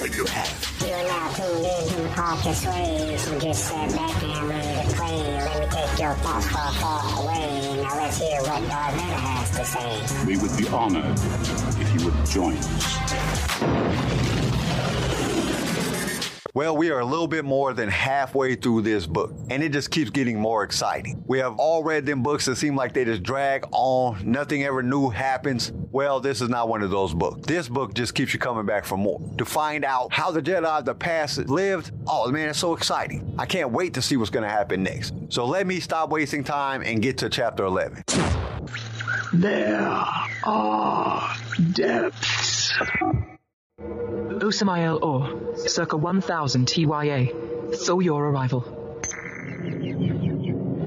you have. You are now tuned in to the podcast way, just sit back and ready to play. Let me take your thoughts far, far away. Now let's hear what Darth Vader has to say. We would be honored if you would join us. Well, we are a little bit more than halfway through this book, and it just keeps getting more exciting. We have all read them books that seem like they just drag on, nothing ever new happens. Well, this is not one of those books. This book just keeps you coming back for more. To find out how the Jedi of the past lived, oh man, it's so exciting. I can't wait to see what's going to happen next. So let me stop wasting time and get to chapter 11. There are depths. Usamael Or, circa 1000 TYA. So your arrival.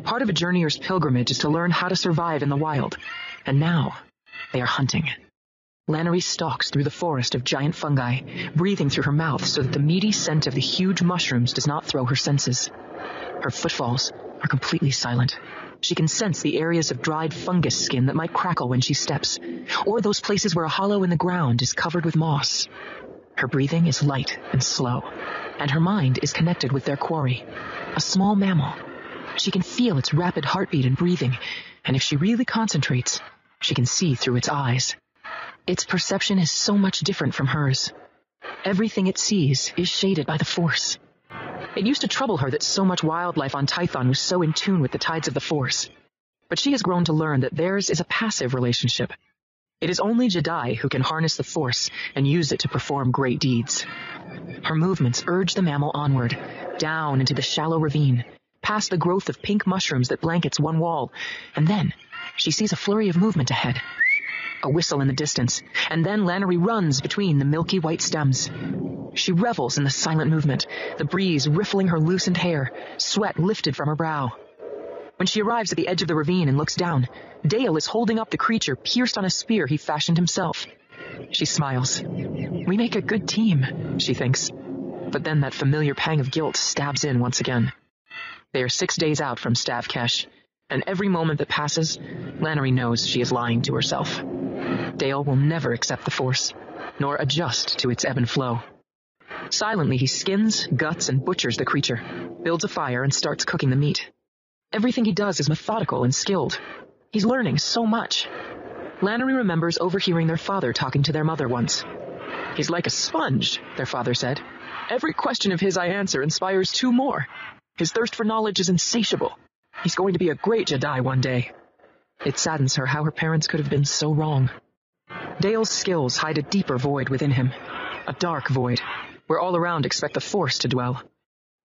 Part of a journeyer's pilgrimage is to learn how to survive in the wild. And now, they are hunting. Lanoree stalks through the forest of giant fungi, breathing through her mouth so that the meaty scent of the huge mushrooms does not throw her senses. Her footfalls are completely silent. She can sense the areas of dried fungus skin that might crackle when she steps, or those places where a hollow in the ground is covered with moss. Her breathing is light and slow, and her mind is connected with their quarry, a small mammal. She can feel its rapid heartbeat and breathing, and if she really concentrates, she can see through its eyes. Its perception is so much different from hers. Everything it sees is shaded by the Force. It used to trouble her that so much wildlife on Tython was so in tune with the tides of the Force. But she has grown to learn that theirs is a passive relationship, it is only Jedi who can harness the Force and use it to perform great deeds. Her movements urge the mammal onward, down into the shallow ravine, past the growth of pink mushrooms that blankets one wall, and then she sees a flurry of movement ahead. A whistle in the distance, and then Lanoree runs between the milky white stems. She revels in the silent movement, the breeze riffling her loosened hair, sweat lifted from her brow. When she arrives at the edge of the ravine and looks down, Dale is holding up the creature pierced on a spear he fashioned himself. She smiles. We make a good team, she thinks. But then that familiar pang of guilt stabs in once again. They are six days out from Stav Kesh, and every moment that passes, Lanoree knows she is lying to herself. Dale will never accept the Force, nor adjust to its ebb and flow. Silently, he skins, guts, and butchers the creature, builds a fire, and starts cooking the meat. Everything he does is methodical and skilled. He's learning so much. Lanoree remembers overhearing their father talking to their mother once. He's like a sponge, their father said. Every question of his I answer inspires two more. His thirst for knowledge is insatiable. He's going to be a great Jedi one day. It saddens her how her parents could have been so wrong. Dale's skills hide a deeper void within him. A dark void, where all around expect the Force to dwell.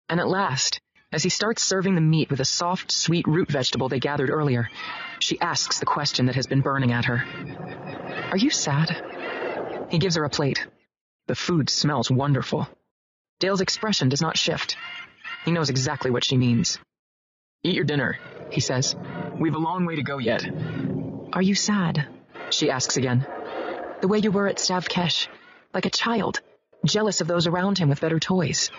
And at last, as he starts serving the meat with a soft, sweet root vegetable they gathered earlier, she asks the question that has been burning at her. Are you sad? He gives her a plate. The food smells wonderful. Dale's expression does not shift. He knows exactly what she means. Eat your dinner, he says. We've a long way to go yet. Are you sad? She asks again. The way you were at Stav Kesh, like a child, jealous of those around him with better toys.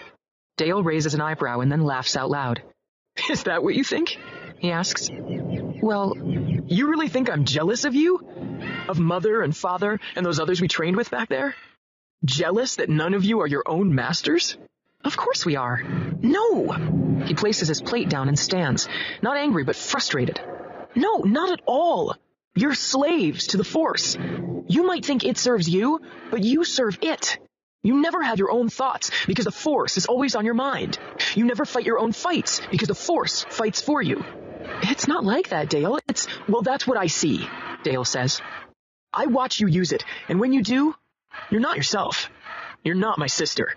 Dale raises an eyebrow and then laughs out loud. Is that what you think? He asks. Well, you really think I'm jealous of you? Of Mother and Father and those others we trained with back there? Jealous that none of you are your own masters? Of course we are. No! He places his plate down and stands, not angry but frustrated. No, not at all. You're slaves to the Force. You might think it serves you, but you serve it. You never have your own thoughts because the Force is always on your mind. You never fight your own fights because the Force fights for you. It's not like that, Dale. It's, well, that's what I see, Dale says. I watch you use it, and when you do, you're not yourself. You're not my sister.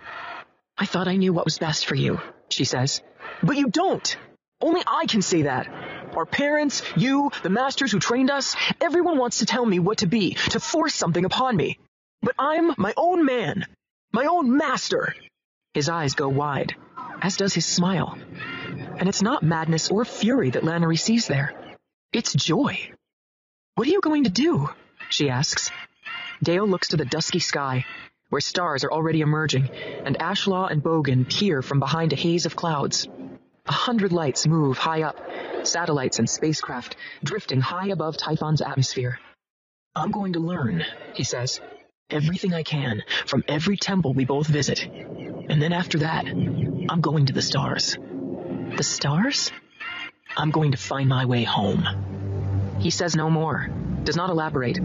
I thought I knew what was best for you, she says. But you don't. Only I can say that. Our parents, you, the masters who trained us, everyone wants to tell me what to be, to force something upon me. But I'm my own man, my own master! His eyes go wide, as does his smile. And it's not madness or fury that Lanoree sees there. It's joy. What are you going to do? She asks. Dale looks to the dusky sky, where stars are already emerging, and Ashla and Bogan peer from behind a haze of clouds. A hundred lights move high up, satellites and spacecraft drifting high above Tython's atmosphere. I'm going to learn, he says. everything I can from every temple we both visit. And then after that, I'm going to the stars. The stars? I'm going to find my way home. He says no more, does not elaborate,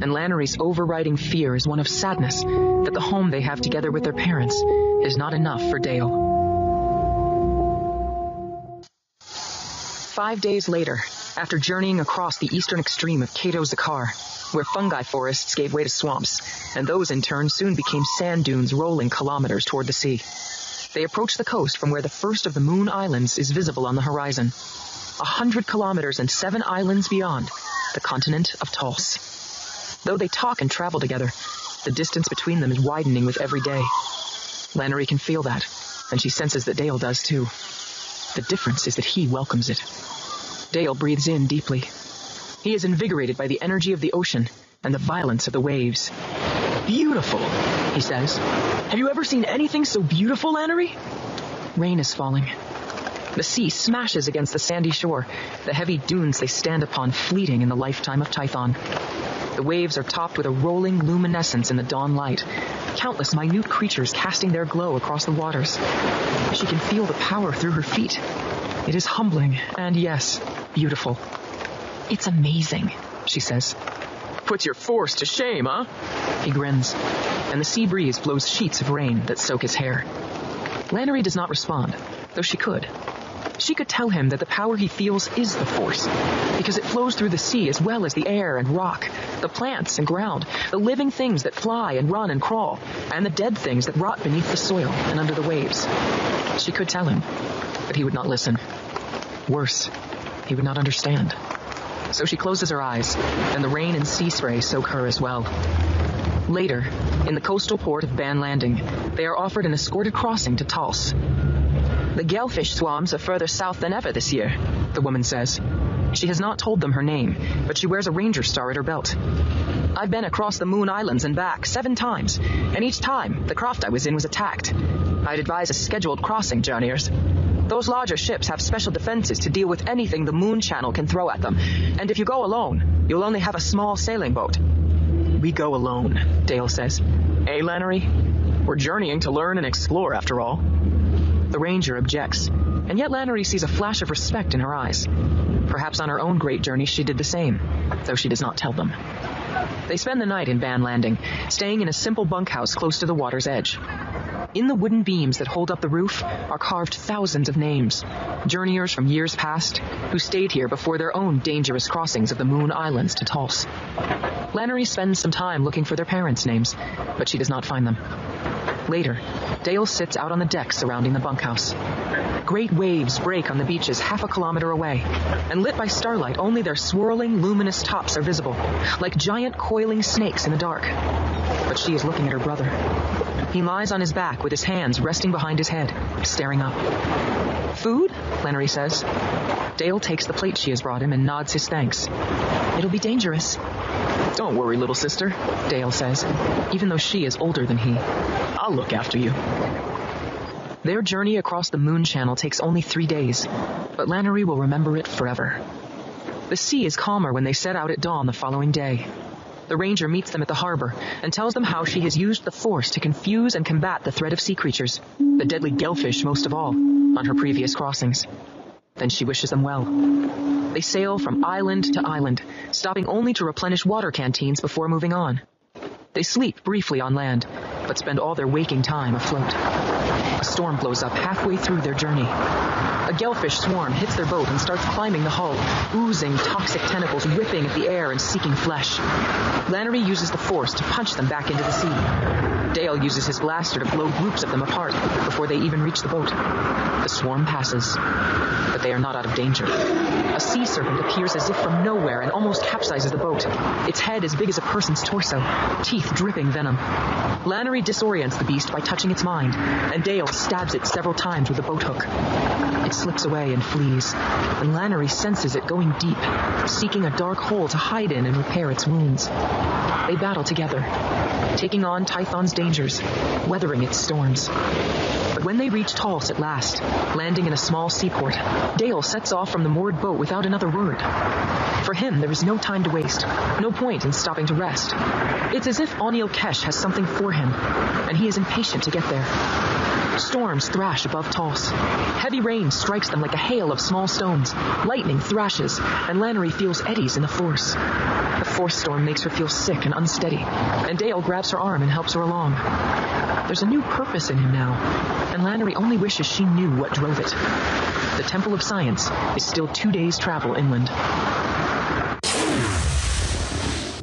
and Lanoree's overriding fear is one of sadness that the home they have together with their parents is not enough for Dale. Five days later, after journeying across the eastern extreme of Cato Zakar, where fungi forests gave way to swamps, and those in turn soon became sand dunes rolling kilometers toward the sea. They approached the coast from where the first of the Moon Islands is visible on the horizon. A hundred kilometers and seven islands beyond, the continent of Tals. Though they talk and travel together, the distance between them is widening with every day. Lanoree can feel that, and she senses that Dale does too. The difference is that he welcomes it. Dale breathes in deeply. He is invigorated by the energy of the ocean and the violence of the waves. Beautiful, he says. Have you ever seen anything so beautiful, Lanoree? Rain is falling. The sea smashes against the sandy shore, the heavy dunes they stand upon fleeting in the lifetime of Tython. The waves are topped with a rolling luminescence in the dawn light, countless minute creatures casting their glow across the waters. She can feel the power through her feet. It is humbling and, yes, beautiful. It's amazing, she says. Puts your force to shame, huh? He grins, and the sea breeze blows sheets of rain that soak his hair. Lanoree does not respond, though she could. She could tell him that the power he feels is the force, because it flows through the sea as well as the air and rock, the plants and ground, the living things that fly and run and crawl, and the dead things that rot beneath the soil and under the waves. She could tell him, but he would not listen. Worse, he would not understand. So she closes her eyes, and the rain and sea spray soak her as well. Later, in the coastal port of Ban Landing, they are offered an escorted crossing to Tals. The gellfish swarms are further south than ever this year, the woman says. She has not told them her name, but she wears a ranger star at her belt. I've been across the Moon Islands and back seven times, and each time the craft I was in was attacked. I'd advise a scheduled crossing, journeyers. Those larger ships have special defenses to deal with anything the Moon Channel can throw at them, and if you go alone, you'll only have a small sailing boat. We go alone, Dale says. Eh, Lanoree? We're journeying to learn and explore, after all. The ranger objects, and yet Lanoree sees a flash of respect in her eyes. Perhaps on her own great journey she did the same, though she does not tell them. They spend the night in Ban Landing, staying in a simple bunkhouse close to the water's edge. In the wooden beams that hold up the roof are carved thousands of names, journeyers from years past who stayed here before their own dangerous crossings of the Moon Islands to Tals. Lanoree spends some time looking for their parents' names, but she does not find them. Later, Dale sits out on the deck surrounding the bunkhouse. Great waves break on the beaches half a kilometer away, and lit by starlight, only their swirling, luminous tops are visible, like giant coiling snakes in the dark. But she is looking at her brother. He lies on his back with his hands resting behind his head, staring up. Food? Lanoree says. Dale takes the plate she has brought him and nods his thanks. It'll be dangerous. Don't worry, little sister, Dale says, even though she is older than he. I'll look after you. Their journey across the Moon Channel takes only three days, but Lanoree will remember it forever. The sea is calmer when they set out at dawn the following day. The ranger meets them at the harbor and tells them how she has used the force to confuse and combat the threat of sea creatures, the deadly gellfish most of all, on her previous crossings. Then she wishes them well. They sail from island to island, stopping only to replenish water canteens before moving on. They sleep briefly on land, but spend all their waking time afloat. A storm blows up halfway through their journey. A gelfish swarm hits their boat and starts climbing the hull, oozing toxic tentacles whipping at the air and seeking flesh. Lanoree uses the force to punch them back into the sea. Dale uses his blaster to blow groups of them apart before they even reach the boat. The swarm passes, but they are not out of danger. A sea serpent appears as if from nowhere and almost capsizes the boat. Its head as big as a person's torso, teeth dripping venom. Lanoree disorients the beast by touching its mind, and Dale stabs it several times with a boat hook. It slips away and flees, and Lanoree senses it going deep, seeking a dark hole to hide in and repair its wounds. They battle together, taking on Tython's dangers, weathering its storms. When they reach Tulse at last, landing in a small seaport, Dale sets off from the moored boat without another word. For him, there is no time to waste, no point in stopping to rest. It's as if Anil Kesh has something for him, and he is impatient to get there. Storms thrash above Tulse. Heavy rain strikes them like a hail of small stones. Lightning thrashes, and Lanoree feels eddies in the force. The force storm makes her feel sick and unsteady, and Dale grabs her arm and helps her along. There's a new purpose in him now, and Lanoree only wishes she knew what drove it. The Temple of Science is still two days' travel inland.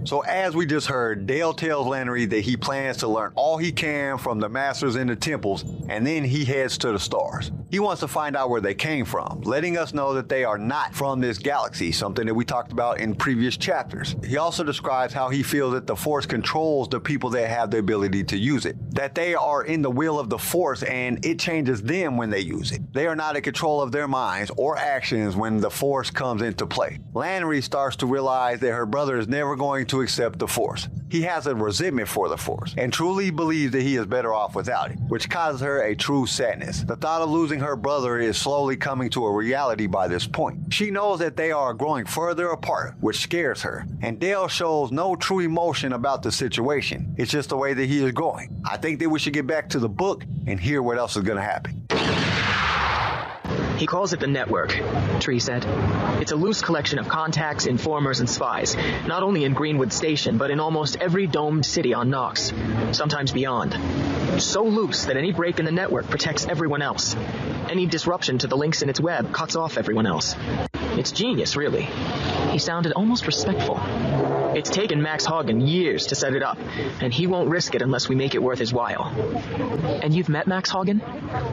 So as we just heard, Dale tells Lanoree that he plans to learn all he can from the masters in the temples, and then he heads to the stars. He wants to find out where they came from, letting us know that they are not from this galaxy, something that we talked about in previous chapters. He also describes how he feels that the Force controls the people that have the ability to use it, that they are in the will of the Force and it changes them when they use it. They are not in control of their minds or actions when the Force comes into play. Lanoree starts to realize that her brother is never going to accept the Force. He has a resentment for the Force and truly believes that he is better off without it, which causes her a true sadness. The thought of losing her brother is slowly coming to a reality by this point. She knows that they are growing further apart, which scares her, and Dale shows no true emotion about the situation. It's just the way that he is going. I think that we should get back to the book and hear what else is going to happen. He calls it the network, Tree said. It's a loose collection of contacts, informers, and spies, not only in Greenwood Station, but in almost every domed city on Nox, sometimes beyond. So loose that any break in the network protects everyone else. Any disruption to the links in its web cuts off everyone else. It's genius, really. He sounded almost respectful. It's taken Max Hagen years to set it up, and he won't risk it unless we make it worth his while. And you've met Max Hagen?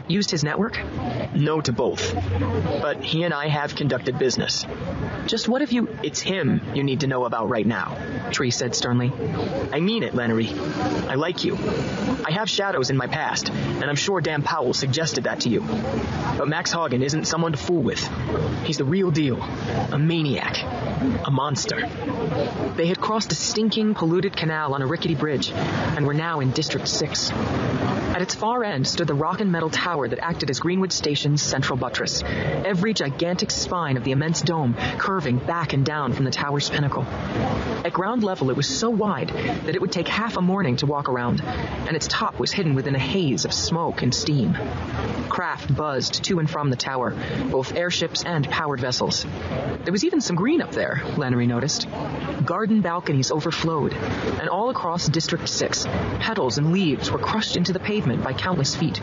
Used his network? No to both. But he and I have conducted business. Just what if you. It's him you need to know about right now, Tree said sternly. I mean it, Lanoree. I like you. I have shadows in my past, and I'm sure Dam-Powl suggested that to you. But Max Hagen isn't someone to fool with. He's the real deal. A maniac. A monster. They had crossed a stinking, polluted canal on a rickety bridge, and were now in District 6. At its far end stood the rock and metal tower that acted as Greenwood Station's central buttress, every gigantic spine of the immense dome curving back and down from the tower's pinnacle. At ground level, it was so wide that it would take half a morning to walk around, and its top was hidden within a haze of smoke and steam. Craft buzzed to and from the tower, both airships and powered vessels. There was even some green up there, Lanoree noticed. Garden balconies overflowed, and all across District 6, petals and leaves were crushed into the pavement by countless feet.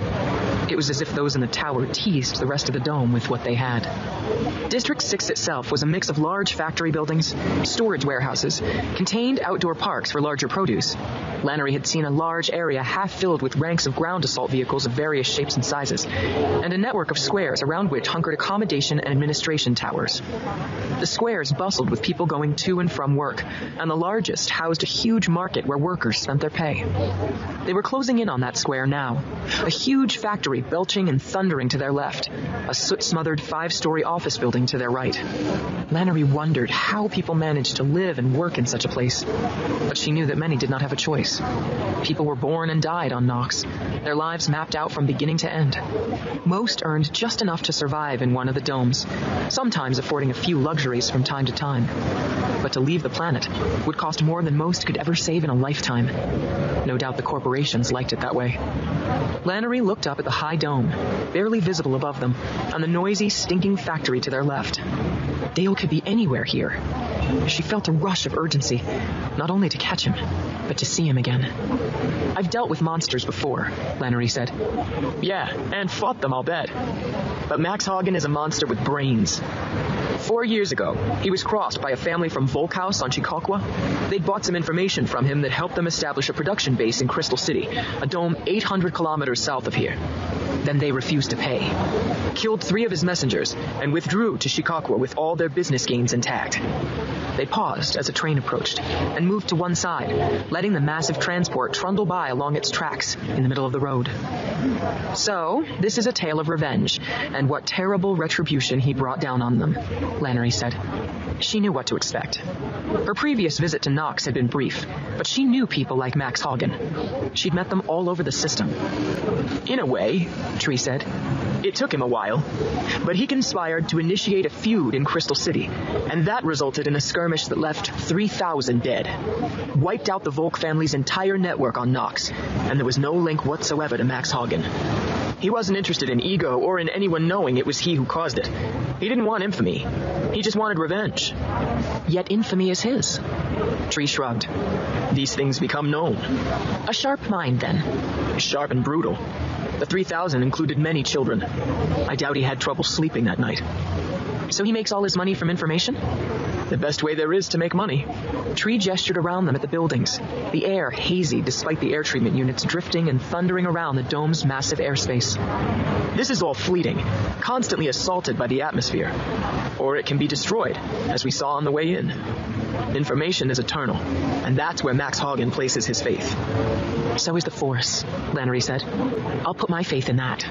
It was as if those in the tower teased the rest of the dome with what they had. District 6 itself was a mix of large factory buildings, storage warehouses, contained outdoor parks for larger produce. Lanoree had seen a large area half filled with ranks of ground assault vehicles of various shapes and sizes, and a network of squares around which hunkered accommodation and administration towers. The squares bustled with people going to and from work, and the largest housed a huge market where workers spent their pay. They were closing in on that square now, a huge factory belching and thundering to their left, a soot smothered five story office building to their right. Lanoree wondered how people managed to live and work in such a place, but she knew that many did not have a choice. People were born and died on Nox, their lives mapped out from beginning to end. Most earned just enough to survive in one of the domes, sometimes affording a few luxuries from time to time. But to leave the planet would cost more than most could ever save in a lifetime. No doubt the corporations liked it that way. Lanoree looked up at the high dome, barely visible above them, and the noisy, stinking factory to their left. Dale could be anywhere here. She felt a rush of urgency, not only to catch him, but to see him again. I've dealt with monsters before, Lanoree said. Yeah, and fought them, I'll bet. But Max Hagen is a monster with brains. Four years ago, he was crossed by a family from Volkhaus on Chicocqua. They'd bought some information from him that helped them establish a production base in Crystal City, a dome 800 kilometers south of here. Then they refused to pay. Killed three of his messengers and withdrew to Chicocqua with all their business gains intact. They paused as a train approached and moved to one side, letting the massive transport trundle by along its tracks in the middle of the road. So, this is a tale of revenge and what terrible retribution he brought down on them, Lanoree said. She knew what to expect. Her previous visit to Nox had been brief, but she knew people like Max Hagen. She'd met them all over the system. In a way, Tree said. It took him a while, but he conspired to initiate a feud in Crystal City, and that resulted in a skirmish that left 3,000 dead. Wiped out the Volk family's entire network on Nox, and there was no link whatsoever to Max Hagen. He wasn't interested in ego or in anyone knowing it was he who caused it. He didn't want infamy. He just wanted revenge. Yet infamy is his. Tree shrugged. These things become known. A sharp mind, then. Sharp and brutal. The 3,000 included many children. I doubt he had trouble sleeping that night. So he makes all his money from information? The best way there is to make money. Tree gestured around them at the buildings, the air hazy despite the air treatment units drifting and thundering around the dome's massive airspace. This is all fleeting, constantly assaulted by the atmosphere. Or it can be destroyed, as we saw on the way in. Information is eternal, and that's where Max Hagen places his faith. So is the Force, Lanoree said. I'll put my faith in that.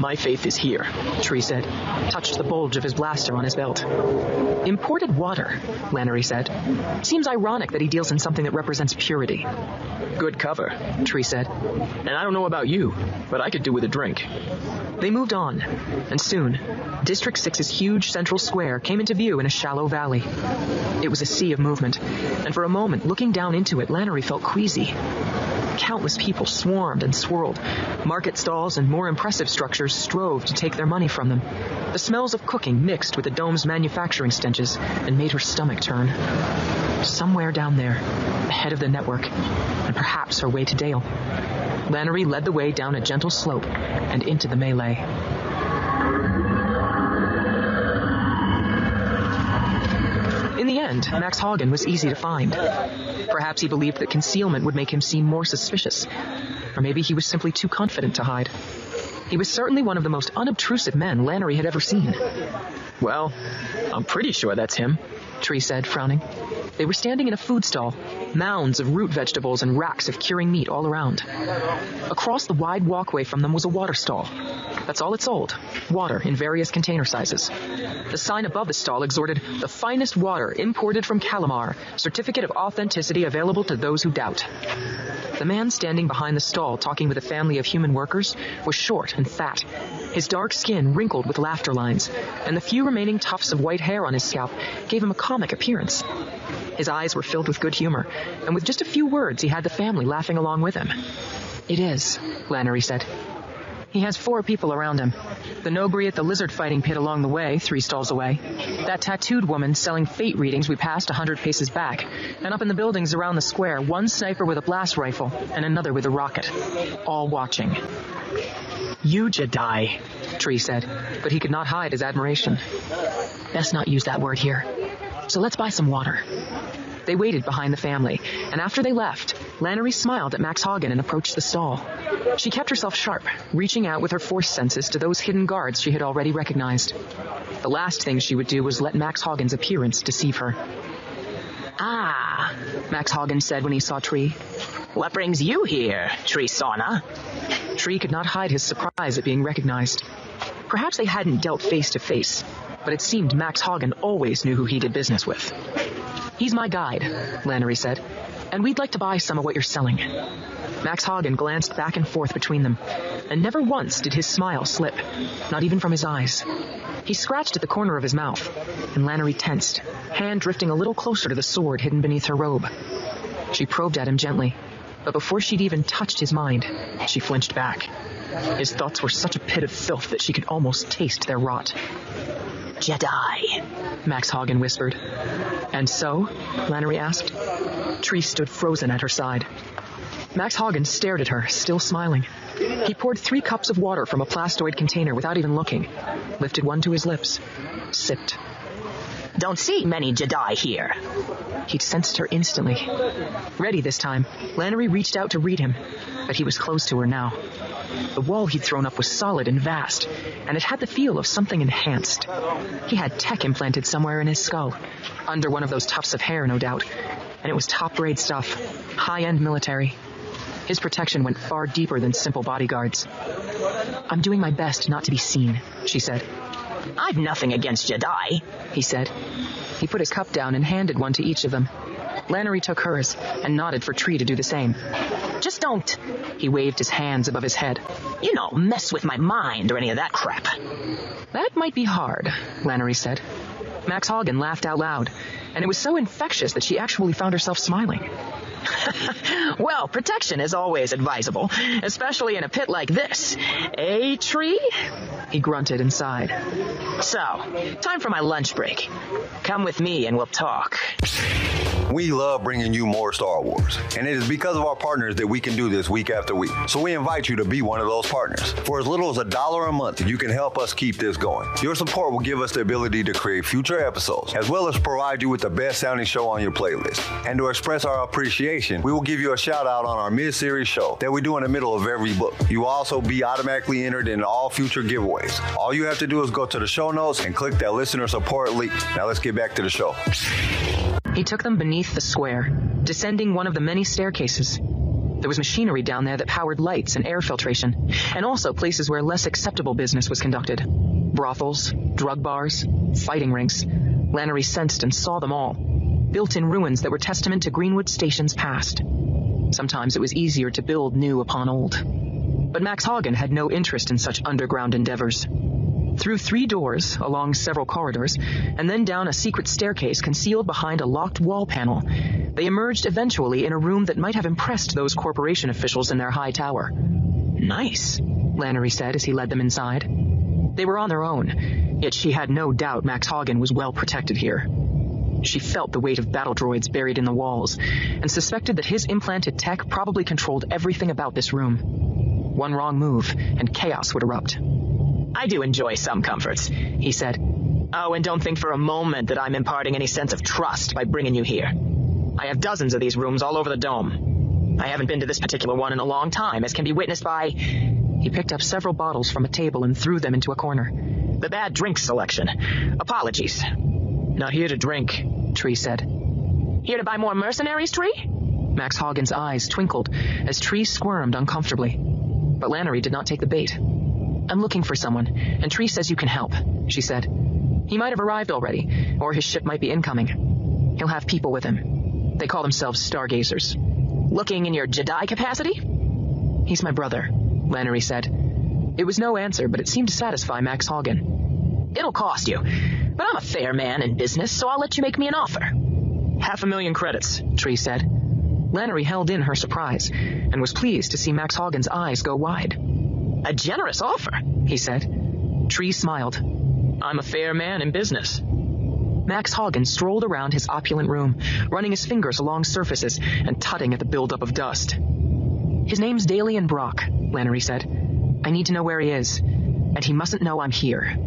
My faith is here, Tree said, touched the bulge of his blaster on his belt. Imported water, Lanoree said. Seems ironic that he deals in something that represents purity. Good cover, Tree said. And I don't know about you, but I could do with a drink. They moved on, and soon, District 6's huge central square came into view in a shallow valley. It was a sea of movement, and for a moment, looking down into it, Lanoree felt queasy. Countless people swarmed and swirled. Market stalls and more impressive structures strove to take their money from them. The smells of cooking mixed with the dome's manufacturing stenches and made her stomach turn. Somewhere down there, ahead of the network, and perhaps her way to Dale. Lanoree led the way down a gentle slope and into the melee. The end, Max Hagen was easy to find. Perhaps he believed that concealment would make him seem more suspicious. Or maybe he was simply too confident to hide. He was certainly one of the most unobtrusive men Lanoree had ever seen. Well, I'm pretty sure that's him, Tree said, frowning. They were standing in a food stall, mounds of root vegetables and racks of curing meat all around. Across the wide walkway from them was a water stall. That's all it sold water in various container sizes. The sign above the stall exhorted, The finest water imported from Calamar, certificate of authenticity available to those who doubt. The man standing behind the stall talking with a family of human workers was short and fat, his dark skin wrinkled with laughter lines, and the few remaining tufts of white hair on his scalp gave him a comic appearance. His eyes were filled with good humor, and with just a few words he had the family laughing along with him. It is, Lanoree said. He has four people around him. The Nobri at the lizard fighting pit along the way, three stalls away. That tattooed woman selling fate readings we passed a hundred paces back. And up in the buildings around the square, one sniper with a blast rifle and another with a rocket. All watching. You Jedi, Tree said, but he could not hide his admiration. Best not use that word here. So let's buy some water. They waited behind the family, and after they left, Lanoree smiled at Max Hagen and approached the stall. She kept herself sharp, reaching out with her force senses to those hidden guards she had already recognized. The last thing she would do was let Max Hagen's appearance deceive her. Ah, Max Hagen said when he saw Tree. What brings you here, Tree Sauna? Tree could not hide his surprise at being recognized. Perhaps they hadn't dealt face to face, but it seemed Max Hagen always knew who he did business with. He's my guide, Lanoree said, and we'd like to buy some of what you're selling. Max Hagen glanced back and forth between them, and never once did his smile slip, not even from his eyes. He scratched at the corner of his mouth, and Lanoree tensed, hand drifting a little closer to the sword hidden beneath her robe. She probed at him gently, but before she'd even touched his mind, she flinched back. His thoughts were such a pit of filth that she could almost taste their rot. Jedi, Max Hagen whispered. And so? Lanoree asked. Tree stood frozen at her side. Max Hagen stared at her, still smiling. He poured three cups of water from a plastoid container without even looking, lifted one to his lips, sipped. Don't see many Jedi here. He'd sensed her instantly. Ready this time, Lanoree reached out to read him, but he was close to her now. The wall he'd thrown up was solid and vast, and it had the feel of something enhanced. He had tech implanted somewhere in his skull, under one of those tufts of hair, no doubt, and it was top grade stuff, high end military. His protection went far deeper than simple bodyguards. I'm doing my best not to be seen, she said. I've nothing against Jedi, he said. He put his cup down and handed one to each of them. Lanoree took hers and nodded for Tree to do the same. Just don't, he waved his hands above his head. You know, mess with my mind or any of that crap. That might be hard, Lanoree said. Max Hagen laughed out loud, and it was so infectious that she actually found herself smiling. well, protection is always advisable, especially in a pit like this. A tree? He grunted and sighed. So, time for my lunch break. Come with me and we'll talk. We love bringing you more Star Wars, and it is because of our partners that we can do this week after week. So we invite you to be one of those partners. For as little as a dollar a month, you can help us keep this going. Your support will give us the ability to create future episodes, as well as provide you with the best sounding show on your playlist. And to express our appreciation, we will give you a shout out on our mid series show that we do in the middle of every book. You will also be automatically entered in all future giveaways. All you have to do is go to the show notes and click that listener support link. Now let's get back to the show. He took them beneath the square, descending one of the many staircases. There was machinery down there that powered lights and air filtration, and also places where less acceptable business was conducted. Brothels, drug bars, fighting rinks. Lanoree sensed and saw them all, built in ruins that were testament to Greenwood Station's past. Sometimes it was easier to build new upon old. But Max Hagen had no interest in such underground endeavors. Through three doors, along several corridors, and then down a secret staircase concealed behind a locked wall panel, they emerged eventually in a room that might have impressed those corporation officials in their high tower. Nice, Lanoree said as he led them inside. They were on their own, yet she had no doubt Max Hagen was well protected here. She felt the weight of battle droids buried in the walls, and suspected that his implanted tech probably controlled everything about this room. One wrong move, and chaos would erupt. I do enjoy some comforts, he said. Oh, and don't think for a moment that I'm imparting any sense of trust by bringing you here. I have dozens of these rooms all over the dome. I haven't been to this particular one in a long time, as can be witnessed by. He picked up several bottles from a table and threw them into a corner. The bad drink selection. Apologies. Not here to drink, Tree said. Here to buy more mercenaries, Tree? Max Hagen's eyes twinkled as Tree squirmed uncomfortably. But Lanoree did not take the bait. I'm looking for someone, and Tree says you can help, she said. He might have arrived already, or his ship might be incoming. He'll have people with him. They call themselves stargazers. Looking in your Jedi capacity? He's my brother, Lanoree said. It was no answer, but it seemed to satisfy Max Hagen. It'll cost you, but I'm a fair man in business, so I'll let you make me an offer. Half a million credits, Tree said. Lanoree held in her surprise, and was pleased to see Max Hagen's eyes go wide. A generous offer, he said. Tree smiled. I'm a fair man in business. Max Hagen strolled around his opulent room, running his fingers along surfaces and tutting at the buildup of dust. His name's Dalian Brock, Lanoree said. I need to know where he is, and he mustn't know I'm here.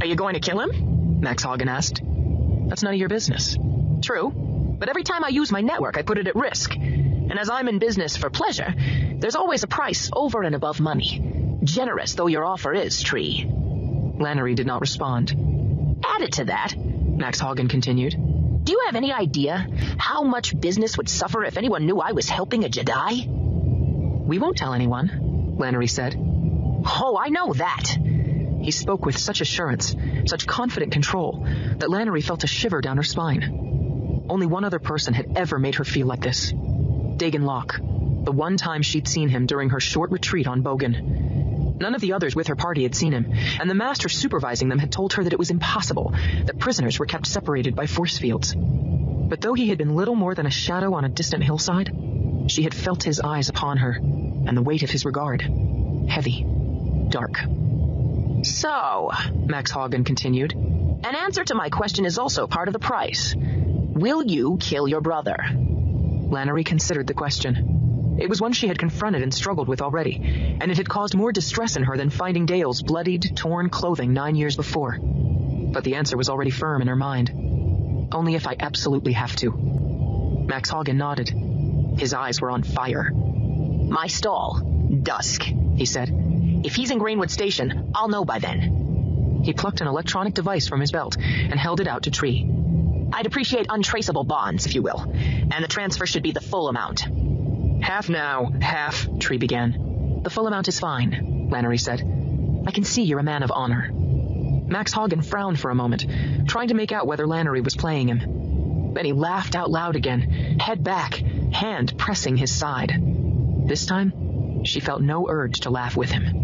Are you going to kill him? Max Hagen asked. That's none of your business. True, but every time I use my network, I put it at risk. And as I'm in business for pleasure, there's always a price over and above money. Generous though your offer is, Tree. Lanoree did not respond. Added to that, Max Hagen continued, do you have any idea how much business would suffer if anyone knew I was helping a Jedi? We won't tell anyone, Lanoree said. Oh, I know that. He spoke with such assurance, such confident control, that Lanoree felt a shiver down her spine. Only one other person had ever made her feel like this. Daegen Lok, the one time she'd seen him during her short retreat on Bogan. None of the others with her party had seen him, and the master supervising them had told her that it was impossible, that prisoners were kept separated by force fields. But though he had been little more than a shadow on a distant hillside, she had felt his eyes upon her, and the weight of his regard. Heavy, dark. So, Max Hagen continued, an answer to my question is also part of the price. Will you kill your brother? Lanoree considered the question. It was one she had confronted and struggled with already, and it had caused more distress in her than finding Dale's bloodied, torn clothing nine years before. But the answer was already firm in her mind. Only if I absolutely have to. Max Hagen nodded. His eyes were on fire. My stall. Dusk, he said. If he's in Greenwood Station, I'll know by then. He plucked an electronic device from his belt and held it out to Tree. I'd appreciate untraceable bonds, if you will. And the transfer should be the full amount. Half now, half, Tree began. The full amount is fine, Lanoree said. I can see you're a man of honor. Max Hagen frowned for a moment, trying to make out whether Lanoree was playing him. Then he laughed out loud again, head back, hand pressing his side. This time, she felt no urge to laugh with him.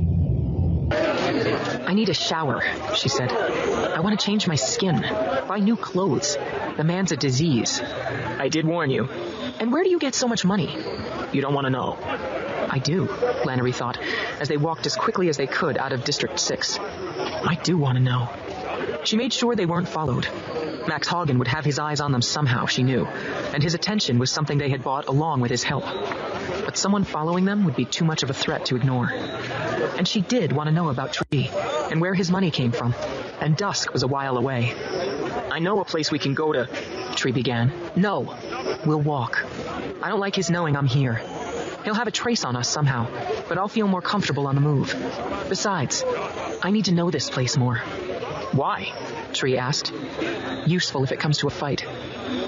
I need a shower, she said. I want to change my skin, buy new clothes. The man's a disease. I did warn you. And where do you get so much money? You don't want to know. I do, Lanoree thought, as they walked as quickly as they could out of District 6. I do want to know. She made sure they weren't followed. Max Hagen would have his eyes on them somehow, she knew, and his attention was something they had bought along with his help. But someone following them would be too much of a threat to ignore. And she did want to know about Tree, and where his money came from, and dusk was a while away. I know a place we can go to, Tree began. No, we'll walk. I don't like his knowing I'm here. He'll have a trace on us somehow, but I'll feel more comfortable on the move. Besides, I need to know this place more. Why? Tree asked. Useful if it comes to a fight.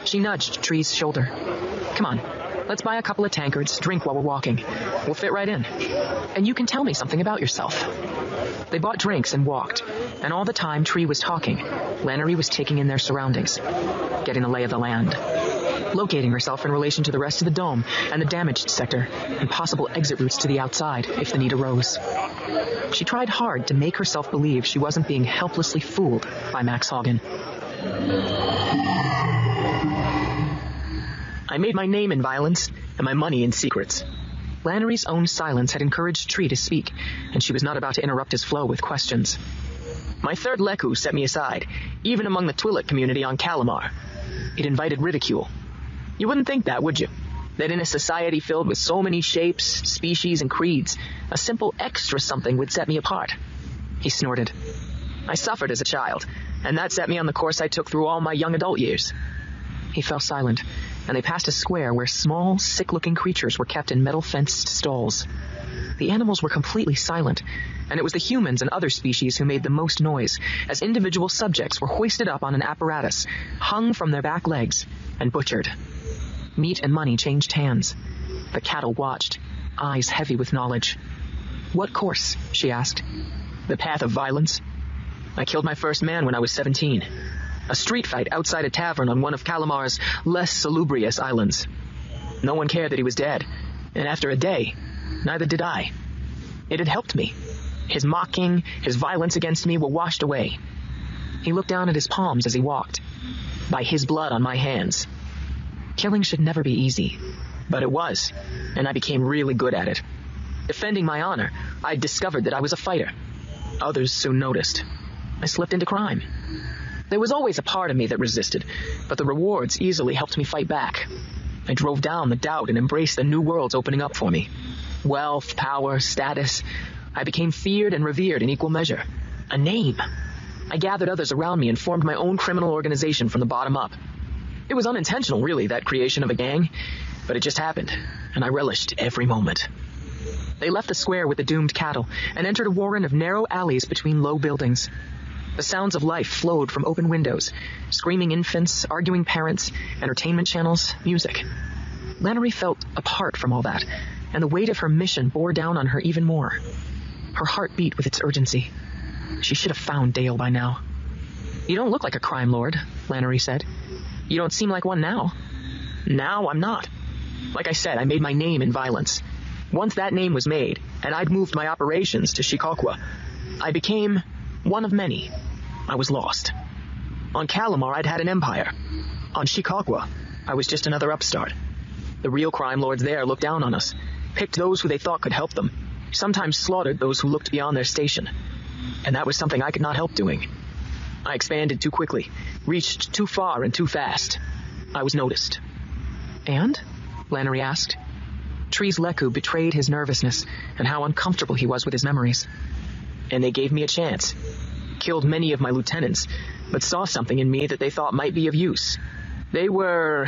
She nudged Tree's shoulder. Come on, let's buy a couple of tankards, drink while we're walking. We'll fit right in. And you can tell me something about yourself. They bought drinks and walked, and all the time Tree was talking, Lanoree was taking in their surroundings, getting the lay of the land locating herself in relation to the rest of the dome and the damaged sector, and possible exit routes to the outside if the need arose. She tried hard to make herself believe she wasn't being helplessly fooled by Max Hagen. I made my name in violence and my money in secrets. Lanoree's own silence had encouraged Tree to speak, and she was not about to interrupt his flow with questions. My third Lekku set me aside, even among the Twi'lek community on Calamar. It invited ridicule. You wouldn't think that, would you? That in a society filled with so many shapes, species, and creeds, a simple extra something would set me apart. He snorted. I suffered as a child, and that set me on the course I took through all my young adult years. He fell silent, and they passed a square where small, sick-looking creatures were kept in metal-fenced stalls. The animals were completely silent, and it was the humans and other species who made the most noise, as individual subjects were hoisted up on an apparatus, hung from their back legs, and butchered. Meat and money changed hands. The cattle watched, eyes heavy with knowledge. What course? she asked. The path of violence. I killed my first man when I was 17. A street fight outside a tavern on one of Calamar's less salubrious islands. No one cared that he was dead, and after a day, neither did I. It had helped me. His mocking, his violence against me were washed away. He looked down at his palms as he walked. By his blood on my hands. Killing should never be easy. But it was, and I became really good at it. Defending my honor, I discovered that I was a fighter. Others soon noticed. I slipped into crime. There was always a part of me that resisted, but the rewards easily helped me fight back. I drove down the doubt and embraced the new worlds opening up for me. Wealth, power, status. I became feared and revered in equal measure. A name. I gathered others around me and formed my own criminal organization from the bottom up. It was unintentional, really, that creation of a gang, but it just happened, and I relished every moment. They left the square with the doomed cattle and entered a warren of narrow alleys between low buildings. The sounds of life flowed from open windows, screaming infants, arguing parents, entertainment channels, music. Lanoree felt apart from all that, and the weight of her mission bore down on her even more. Her heart beat with its urgency. She should have found Dale by now. You don't look like a crime lord, Lanoree said. You don't seem like one now. Now I'm not. Like I said, I made my name in violence. Once that name was made, and I'd moved my operations to Shikokwa, I became one of many. I was lost. On Calamar, I'd had an empire. On Shikokwa, I was just another upstart. The real crime lords there looked down on us, picked those who they thought could help them, sometimes slaughtered those who looked beyond their station. And that was something I could not help doing. I expanded too quickly, reached too far and too fast. I was noticed. And? Lanoree asked. Tree's Lekku betrayed his nervousness and how uncomfortable he was with his memories. And they gave me a chance. Killed many of my lieutenants, but saw something in me that they thought might be of use. They were.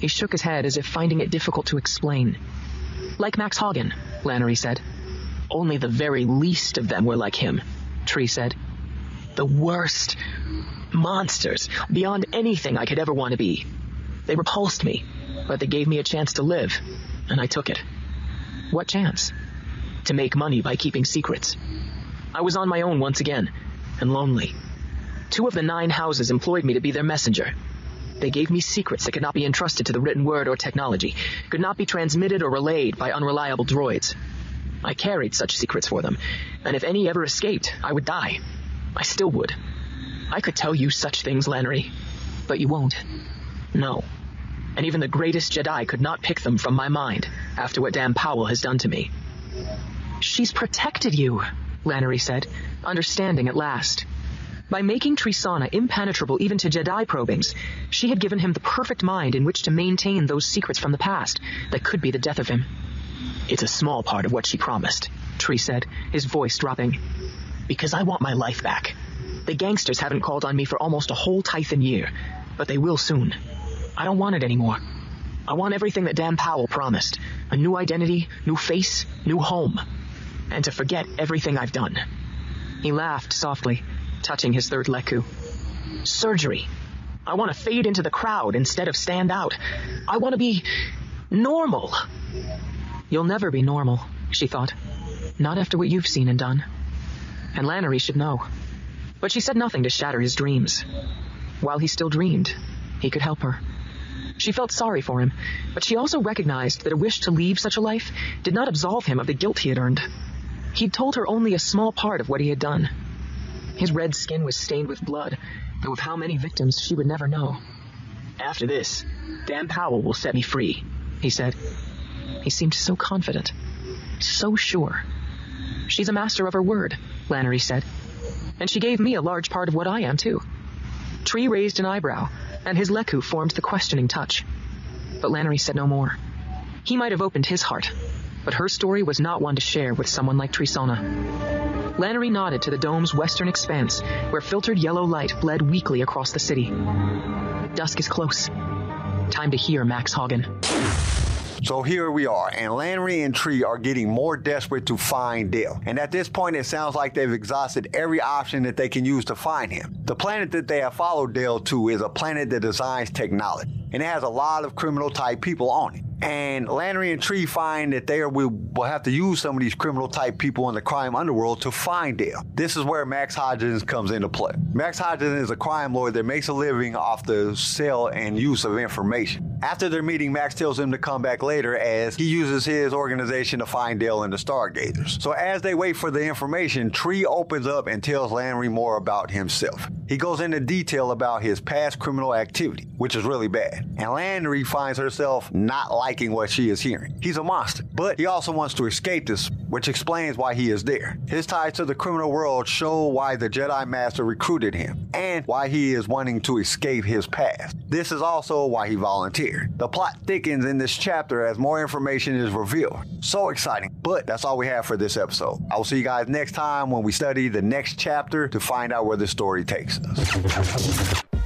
He shook his head as if finding it difficult to explain. Like Max Hagen, Lanoree said. Only the very least of them were like him, Tree said. The worst. Monsters, beyond anything I could ever want to be. They repulsed me, but they gave me a chance to live, and I took it. What chance? To make money by keeping secrets. I was on my own once again, and lonely. Two of the nine houses employed me to be their messenger. They gave me secrets that could not be entrusted to the written word or technology, could not be transmitted or relayed by unreliable droids. I carried such secrets for them, and if any ever escaped, I would die. I still would. I could tell you such things, Lanoree, but you won't. No. And even the greatest Jedi could not pick them from my mind after what Dam-Powl has done to me. She's protected you, Lanoree said, understanding at last. By making Tre Sana impenetrable even to Jedi probings, she had given him the perfect mind in which to maintain those secrets from the past that could be the death of him. It's a small part of what she promised, Tre said, his voice dropping. Because I want my life back. The gangsters haven't called on me for almost a whole Tython year, but they will soon. I don't want it anymore. I want everything that Dam-Powl promised. A new identity, new face, new home. And to forget everything I've done. He laughed softly, touching his third lekku. Surgery. I want to fade into the crowd instead of stand out. I want to be normal. You'll never be normal, she thought. Not after what you've seen and done. And Lanoree should know. But she said nothing to shatter his dreams. While he still dreamed, he could help her. She felt sorry for him, but she also recognized that a wish to leave such a life did not absolve him of the guilt he had earned. He'd told her only a small part of what he had done. His red skin was stained with blood, though of how many victims she would never know. After this, Dam-Powl will set me free, he said. He seemed so confident, so sure. She's a master of her word, Lanoree said. And she gave me a large part of what I am, too. Tre raised an eyebrow, and his lekku formed the questioning touch. But Lanoree said no more. He might have opened his heart, but her story was not one to share with someone like Trisona. Lanoree nodded to the dome's western expanse, where filtered yellow light bled weakly across the city. Dusk is close. Time to hear Max Hagen. So here we are, and Lanoree and Tre are getting more desperate to find Dale. And at this point, it sounds like they've exhausted every option that they can use to find him. The planet that they have followed Dale to is a planet that designs technology, and it has a lot of criminal type people on it. And Lanoree and Tre find that they will, will have to use some of these criminal type people in the crime underworld to find Dale. This is where Max Hagen comes into play. Max Hagen is a crime lord that makes a living off the sale and use of information. After their meeting, Max tells him to come back later as he uses his organization to find Dale and the Stargazers. So as they wait for the information, Tree opens up and tells Lanoree more about himself. He goes into detail about his past criminal activity, which is really bad. And Lanoree finds herself not liking what she is hearing. He's a monster, but he also wants to escape this, which explains why he is there. His ties to the criminal world show why the Jedi Master recruited him and why he is wanting to escape his past. This is also why he volunteered. The plot thickens in this chapter as more information is revealed. So exciting. But that's all we have for this episode. I will see you guys next time when we study the next chapter to find out where the story takes us.